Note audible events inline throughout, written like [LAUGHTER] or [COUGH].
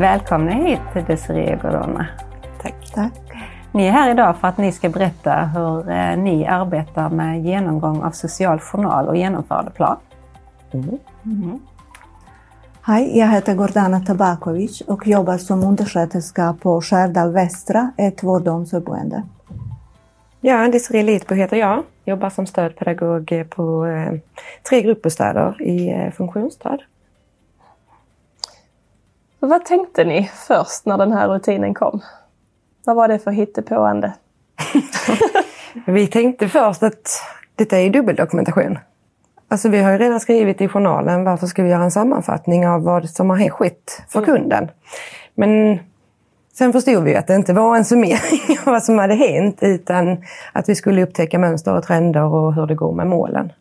Välkomna hit Desiree Godona. Tack. Tack. Ni är här idag för att ni ska berätta hur eh, ni arbetar med genomgång av social journal och genomförandeplan. Mm. Mm. Hej, jag heter Gordana Tabakovic och jobbar som undersköterska på Skärdal Västra, ett vård och omsorgsboende. Ja, Desiree Lidbo heter jag. Jobbar som stödpedagog på eh, tre gruppbostäder i eh, funktionsstöd. Vad tänkte ni först när den här rutinen kom? Vad var det för hittepåande? [LAUGHS] vi tänkte först att detta är dubbeldokumentation. Alltså vi har ju redan skrivit i journalen varför ska vi göra en sammanfattning av vad som har skett för mm. kunden. Men sen förstod vi att det inte var en summering [LAUGHS] av vad som hade hänt utan att vi skulle upptäcka mönster och trender och hur det går med målen.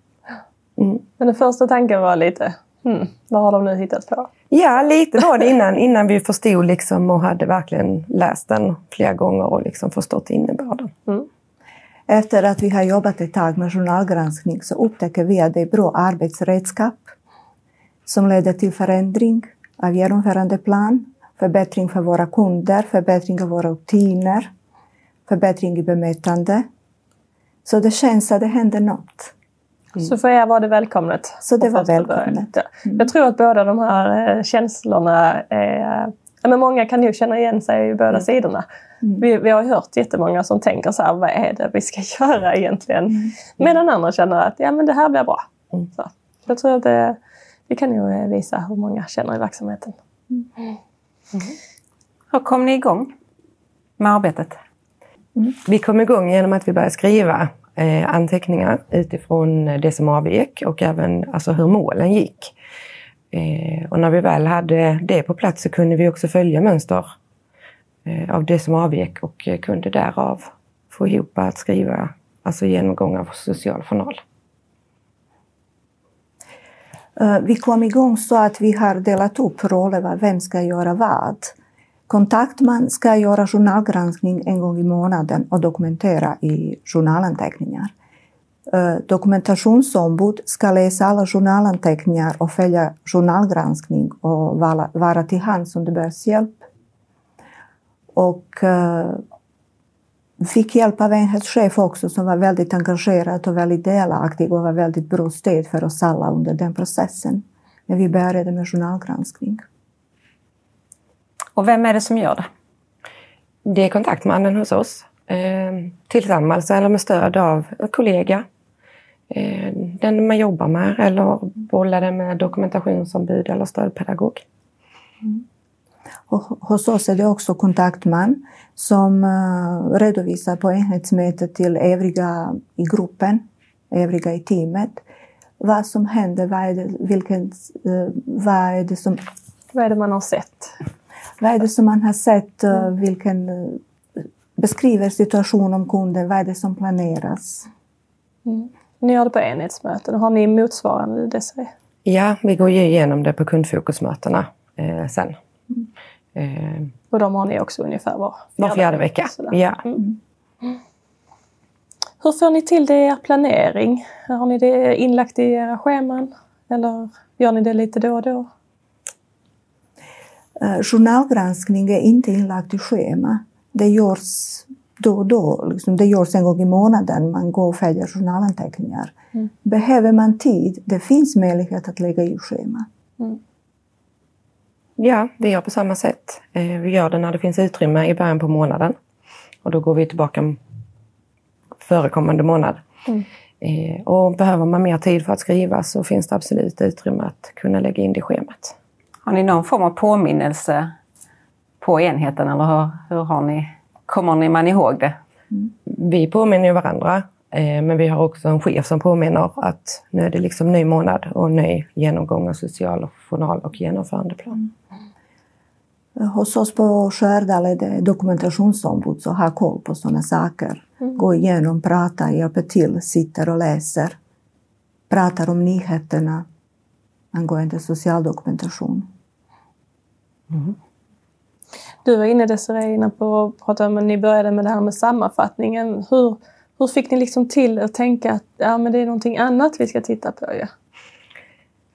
Mm. Men den första tanken var lite, hmm, vad har de nu hittat på? Ja, lite var det innan, innan vi förstod liksom och hade verkligen läst den flera gånger och liksom förstått innebörden. Mm. Efter att vi har jobbat ett tag med journalgranskning så upptäcker vi att det är bra arbetsredskap som leder till förändring av genomförandeplan, förbättring för våra kunder, förbättring av våra rutiner, förbättring i bemötande. Så det känns att det händer något. Mm. Så för er var det välkommet? Så det var välkommet. Mm. Jag tror att båda de här eh, känslorna är... Ja, men många kan ju känna igen sig i båda mm. sidorna. Mm. Vi, vi, har hört jättemånga som tänker så här, vad är det vi ska [LAUGHS] göra egentligen? Mm. Medan andra känner att ja, men det här blir bra. Mm. Så, jag tror att det, vi kan ju eh, visa hur många känner i verksamheten. Mm. Mm. Hur kom ni igång med arbetet? Vi kom igång genom att vi började skriva eh, anteckningar utifrån det som avgick och även alltså, hur målen gick. Eh, och när vi väl hade det på plats så kunde vi också följa mönster eh, av det som avgick och kunde därav få ihop att skriva alltså genomgång av social journal. Eh, vi kom igång så att vi har delat upp roller, vem ska göra vad. Kontaktman ska göra journalgranskning en gång i månaden och dokumentera i journalanteckningar. Eh, dokumentationsombud ska läsa alla journalanteckningar och följa journalgranskning och vara till hands om det behövs hjälp. Och eh, fick hjälp av enhetschef också som var väldigt engagerad och väldigt delaktig och var väldigt bra stöd för oss alla under den processen när vi började med journalgranskning. Och vem är det som gör det? Det är kontaktmannen hos oss. Eh, tillsammans eller med stöd av en kollega. Eh, den man jobbar med eller bollar den med dokumentationsombud eller stödpedagog. Mm. Och hos oss är det också kontaktman som uh, redovisar på enhetsmötet till övriga i gruppen, övriga i teamet, vad som händer, vad är det, vilken, vad är det som... Vad är det man har sett? Vad är det som man har sett? Uh, vilken uh, beskriver situationen om kunden? Vad är det som planeras? Mm. Ni gör det på enhetsmöten. Har ni motsvarande Desiree? Ja, vi går ju igenom det på kundfokusmötena eh, sen. Mm. Eh, och de har ni också ungefär var fjärde, var fjärde vecka? vecka. Ja. Mm. Hur får ni till det i er planering? Har ni det inlagt i era scheman? Eller gör ni det lite då och då? Eh, journalgranskning är inte inlagt i schema. Det görs då och då. Liksom det görs en gång i månaden. Man går och följer journalanteckningar. Mm. Behöver man tid, det finns möjlighet att lägga i schema. Mm. Ja, vi gör på samma sätt. Eh, vi gör det när det finns utrymme i början på månaden. Och då går vi tillbaka förekommande månad. Mm. Eh, och behöver man mer tid för att skriva så finns det absolut utrymme att kunna lägga in det i schemat. Har ni någon form av påminnelse på enheten eller hur, hur har ni, kommer ni man ihåg det? Mm. Vi påminner ju varandra, eh, men vi har också en chef som påminner att nu är det liksom ny månad och ny genomgång av social journal och genomförandeplan. Mm. Hos oss på Skärdal är det dokumentationsombud som har koll på sådana saker. Mm. Går igenom, pratar, hjälper till, sitter och läser. Pratar om nyheterna angående social dokumentation. Mm. Du var inne Desirée innan på att prata om att ni började med det här med sammanfattningen. Hur, hur fick ni liksom till att tänka att ja, men det är någonting annat vi ska titta på? Ja?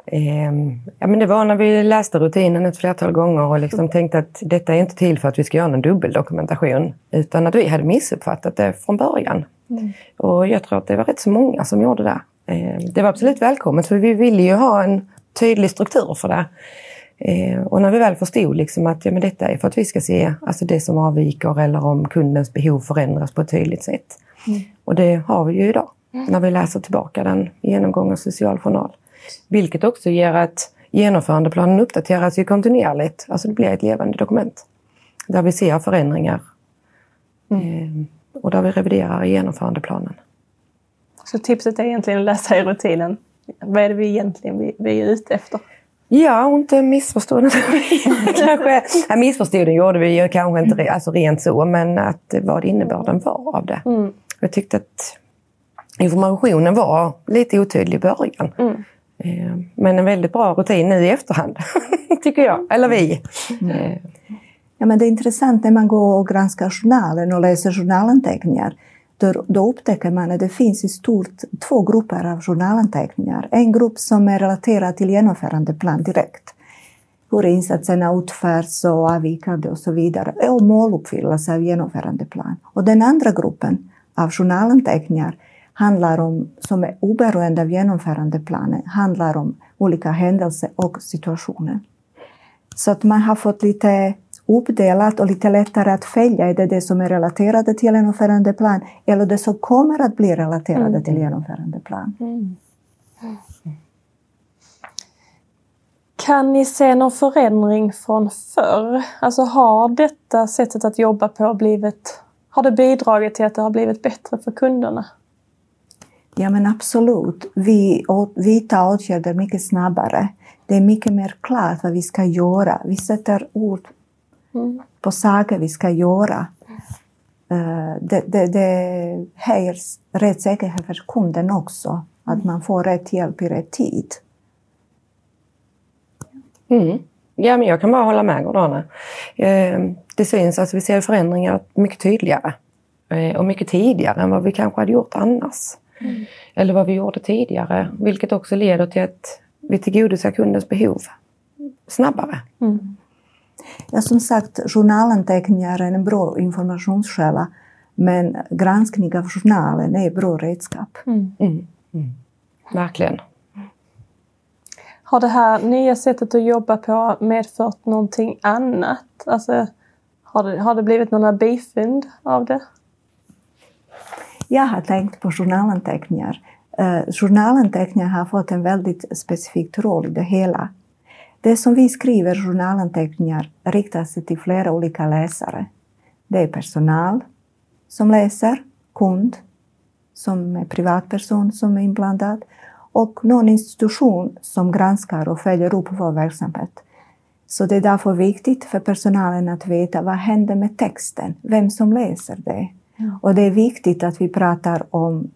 Ehm, ja, men det var när vi läste rutinen ett flertal gånger och liksom tänkte att detta är inte till för att vi ska göra någon dubbeldokumentation utan att vi hade missuppfattat det från början. Mm. Och jag tror att det var rätt så många som gjorde det. Ehm, det var absolut välkommet för vi ville ju ha en tydlig struktur för det. Ehm, och när vi väl förstod liksom att ja, men detta är för att vi ska se alltså det som avviker eller om kundens behov förändras på ett tydligt sätt. Mm. Och det har vi ju idag mm. när vi läser tillbaka den genomgång av social journal. Vilket också ger att genomförandeplanen uppdateras ju kontinuerligt. Alltså det blir ett levande dokument. Där vi ser förändringar. Mm. och där vi reviderar genomförandeplanen. Så tipset är egentligen att läsa i rutinen. Vad är det vi egentligen vi, vi är ute efter? Ja, och inte missförstå den. [LAUGHS] kanske, ja, missförstod den gjorde vi ju kanske inte alltså rent så, men att vad innebörden var av det. Mm. Jag tyckte att informationen var lite otydlig i början. Mm. Eh, men en väldigt bra rutin nu i efterhand, [LAUGHS] tycker jag. Eller vi. Mm. Ja, men det är intressant när man går och granskar journalen och läser journalanteckningar. Då, då upptäcker man att det finns i stort två grupper av journalanteckningar. En grupp som är relaterad till genomförandeplan direkt. Hur insatserna utförs och avvikande och så vidare. Och måluppfyllelse av genomförandeplan. Och den andra gruppen av journalanteckningar handlar om, som är oberoende av genomförandeplanen, handlar om olika händelser och situationer. Så att man har fått lite uppdelat och lite lättare att följa. Är det det som är relaterat till genomförandeplan eller det som kommer att bli relaterat mm. till genomförandeplan? Mm. Kan ni se någon förändring från förr? Alltså har detta sättet att jobba på blivit, har det bidragit till att det har blivit bättre för kunderna? Ja men absolut. Vi vidtar åtgärder mycket snabbare. Det är mycket mer klart vad vi ska göra. Vi sätter ord. På saker vi ska göra. Uh, det, det, det höjer rättssäkerhet för kunden också. Att man får rätt hjälp i rätt tid. Mm. Ja, men jag kan bara hålla med Gordana. Eh, det syns, alltså vi ser förändringar mycket tydligare eh, och mycket tidigare än vad vi kanske hade gjort annars. Mm. Eller vad vi gjorde tidigare. Vilket också leder till att vi tillgodoser kundens behov snabbare. Mm. Ja, som sagt, journalanteckningar är en bra informationskälla. Men granskning av journalen är ett bra redskap. Mm. Mm. mm. Verkligen. Har det här nya sättet att jobba på medfört någonting annat? Alltså, har, det, har det blivit några bifynd av det? Jag har tänkt på journalanteckningar. Uh, journalanteckningar har fått en väldigt specifik roll i det hela. Det som vi skriver journalanteckningar riktar sig till flera olika läsare. Det är personal som läser, kund som är privatperson som är inblandad och någon institution som granskar och följer upp vår verksamhet. Så det är därför viktigt för personalen att veta vad händer med texten, vem som läser det. Och det är viktigt att vi pratar om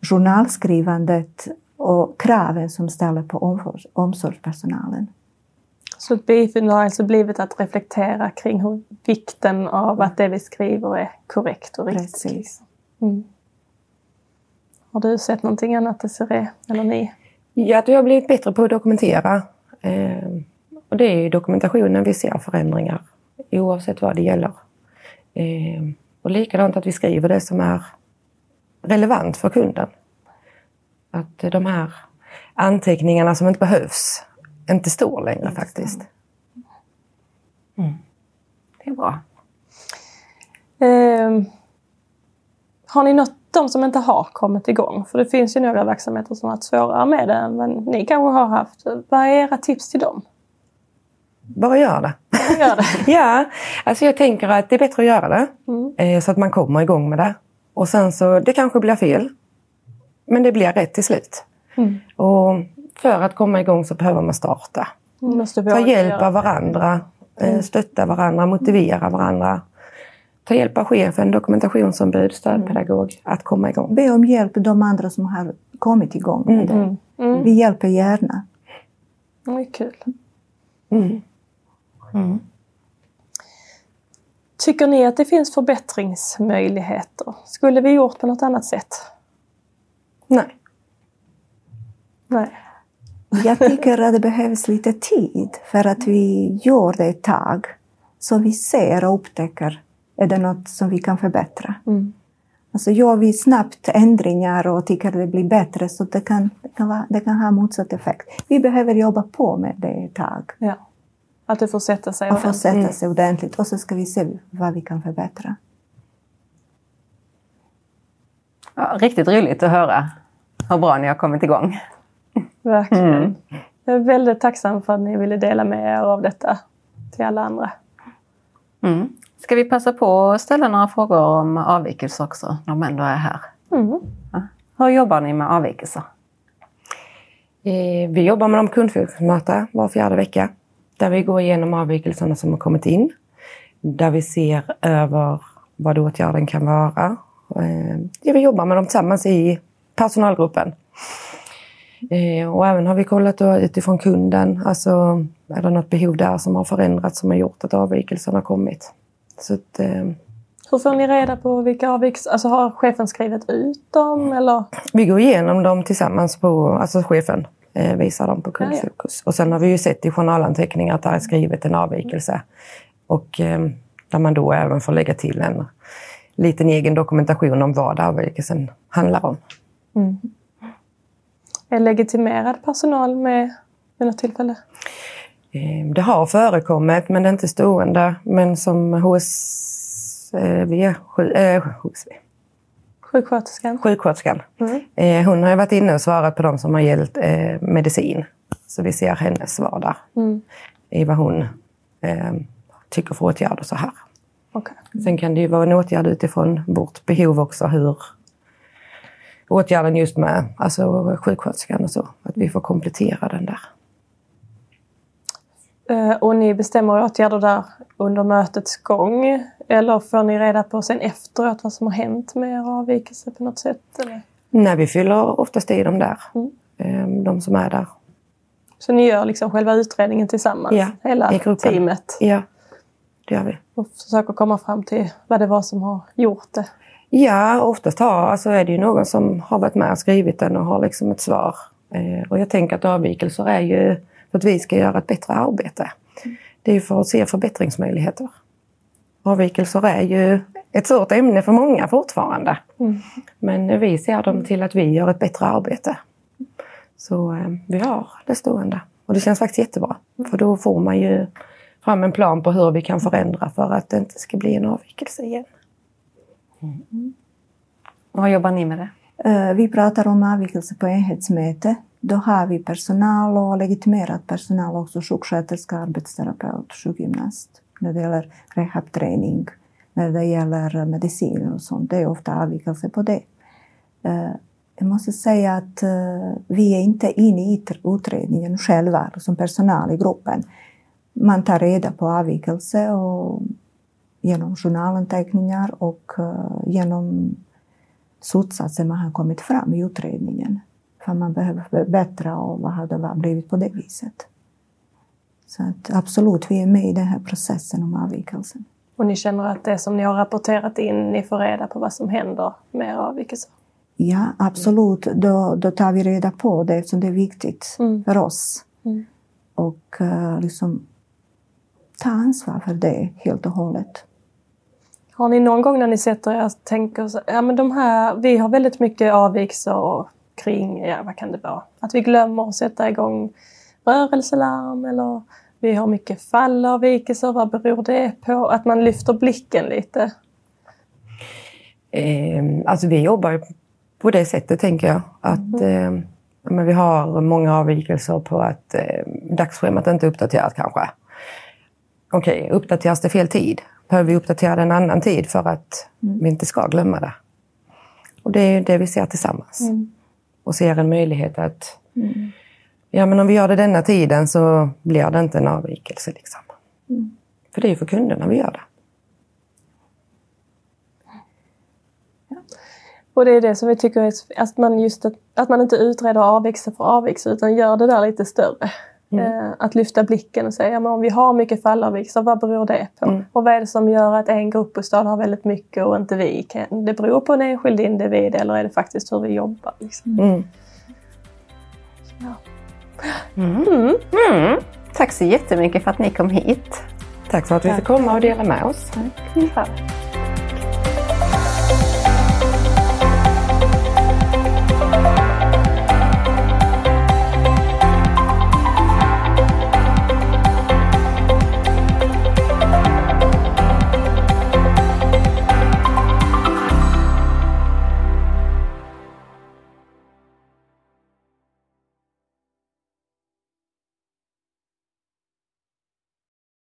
journalskrivandet och kraven som ställer på omsorgspersonalen. Så BIFIN har alltså blivit att reflektera kring hur vikten av att det vi skriver är korrekt och riktigt. Precis. Mm. Har du sett någonting annat Desiree, eller ni? Ja, att vi har blivit bättre på att dokumentera. Eh, och det är i dokumentationen vi ser förändringar oavsett vad det gäller. Eh, och likadant att vi skriver det som är relevant för kunden. Att de här anteckningarna som inte behövs inte står längre faktiskt. Mm. Det är bra. Eh, har ni nått de som inte har kommit igång? För det finns ju några verksamheter som har varit svårare med det än vad ni kanske har haft. Vad är era tips till dem? bara gör det. Gör det. [LAUGHS] ja, alltså jag tänker att det är bättre att göra det. Mm. Eh, så att man kommer igång med det. Och sen så, det kanske blir fel. Men det blir rätt till slut. Mm. Och för att komma igång så behöver man starta. Mm. Ta hjälp av varandra. Eh, mm. Stötta varandra, motivera varandra. Ta hjälp av chefen, dokumentationsombud, stödpedagog att komma igång. Be om hjälp de andra som har kommit igång med det. Mm. Vi hjälper gärna. Det är kul. Mm. Mm. Tycker ni att det finns förbättringsmöjligheter? Skulle vi gjort på något annat sätt? Nej. Nej. Jag tycker att det behövs lite tid för att vi gör det ett tag. Så vi ser och upptäcker, är det något som vi kan förbättra? Mm. Alltså gör vi snabbt ändringar och tycker att det blir bättre så det kan, det kan, vara, det kan ha motsatt effekt. Vi behöver jobba på med det ett tag. Ja. Att det får sätta sig Och få ordentligt. sätta sig ordentligt och så ska vi se vad vi kan förbättra. Ja, riktigt roligt att höra hur bra ni har kommit igång. [LAUGHS] Verkligen. Mm. Jag är väldigt tacksam för att ni ville dela med er av detta till alla andra. Mm. Ska vi passa på att ställa några frågor om avvikelser också, när de ändå är här? Mm. Hur jobbar ni med avvikelser? Eh, Vi jobbar med de kundföljningsmöten var fjärde vecka. Där vi går igenom avvikelserna som har kommit in. Där vi ser över vad åtgärden kan vara. Eh, Ja, vi jobbar med dem tillsammans i personalgruppen. Eh, Och även har vi kollat då utifrån kunden. Alltså, är det något behov där som har förändrats som har gjort att avvikelsen har kommit? Så att, eh, Hur får ni reda på vilka avvikelser? Alltså har chefen skrivit ut dem eller? Vi går igenom dem tillsammans på, alltså chefen eh, visar dem på kundfokus. Och sen har vi ju sett i journalanteckningar att det är skrivet en avvikelse. Och eh, där man då även får lägga till en liten egen dokumentation om vad avvikelsen handlar om. Är legitimerad personal med vid något tillfälle? Eh, det har förekommit, men det är inte stående. Men som HSV, sju- eh, HSV Sjuksköterskan? sjuksköterskan. Mm. Eh, hon har ju varit inne och svarat på de som har gällt eh, medicin. Så vi ser hennes svar där. Mm. I vad hon eh, tycker för åtgärder så här. Okej. Sen kan det ju vara en åtgärd utifrån vårt behov också. Hur åtgärden just med alltså sjuksköterskan och så. Att vi får komplettera den där. Eh, Och ni bestämmer åtgärder där under mötets gång? Eller får ni reda på sen efteråt vad som har hänt med er avvikelse på något sätt? Eller? När vi fyller oftast i dem där. Mm. Eh, de som är där. Så ni gör liksom själva utredningen tillsammans? Ja, hela i gruppen. teamet? Ja, det gör vi. Och försöker komma fram till vad det var som har gjort det? Ja, oftast har, alltså är det ju någon som har varit med och skrivit den och har liksom ett svar. Eh, och jag tänker att avvikelser är ju för att vi ska göra ett bättre arbete. Det är ju för att se förbättringsmöjligheter. Avvikelser är ju ett svårt ämne för många fortfarande. Men vi ser dem till att vi gör ett bättre arbete. Så eh, vi har det stående. Och det känns faktiskt jättebra. För då får man ju fram en plan på hur vi kan förändra för att det inte ska bli en avvikelse igen. Mm. Vad jobbar ni med det? Eh, vi pratar om avvikelse på enhetsmöte. Då har vi personal och legitimerad personal, också sjuksköterska, arbetsterapeut, sjukgymnast. När det gäller rehabträning, när det gäller medicin och sånt. Det är ofta avvikelse på det. Eh, jag måste säga att eh, vi är inte inne i utredningen själva som personal i gruppen. Man tar reda på avvikelse och genom journalanteckningar och eh, genom slutsatser man har kommit fram i utredningen. För man behöver förbättra och vad har det blivit på det viset. Så att absolut, vi är med i den här processen om avvikelsen. Och ni känner att det som ni har rapporterat in, ni får reda på vad som händer med er avvikelser? Ja, absolut. Då, då tar vi reda på det eftersom det är viktigt Mm. för oss. Mm. Och eh, liksom ta ansvar för det helt och hållet. Har ni någon gång när ni sätter er och tänker så, ja men de här, vi har väldigt mycket avvikelser kring, ja vad kan det vara? Att vi glömmer att sätta igång rörelselarm eller vi har mycket fallavvikelser, vad beror det på? Att man lyfter blicken lite. Eh, alltså vi jobbar på det sättet tänker jag. Att eh, ja, men vi har många avvikelser på att eh, dagsschemat inte är uppdaterat kanske. Okej, uppdateras det fel tid? Behöver vi uppdatera det en annan tid för att vi inte ska glömma det? Och det är det vi ser tillsammans. Och ser en möjlighet att ja, men om vi gör det denna tiden så blir det inte en avvikelse. Liksom. För det är ju för kunderna vi gör det. Och det är det som vi tycker är att man, just att, att man inte utreder avvikelser för avvikelser utan gör det där lite större. Eh, att lyfta blicken och säga, ja, men om vi har mycket fallavvikelser, vad beror det på? Och vad är det som gör att en gruppbostad har väldigt mycket och inte vi? Kan det beror på en enskild individ eller är det faktiskt hur vi jobbar? Liksom? Mm. Ja. Mm. Tack så jättemycket för att ni kom hit. Tack för att vi fick komma och dela med oss. Ja.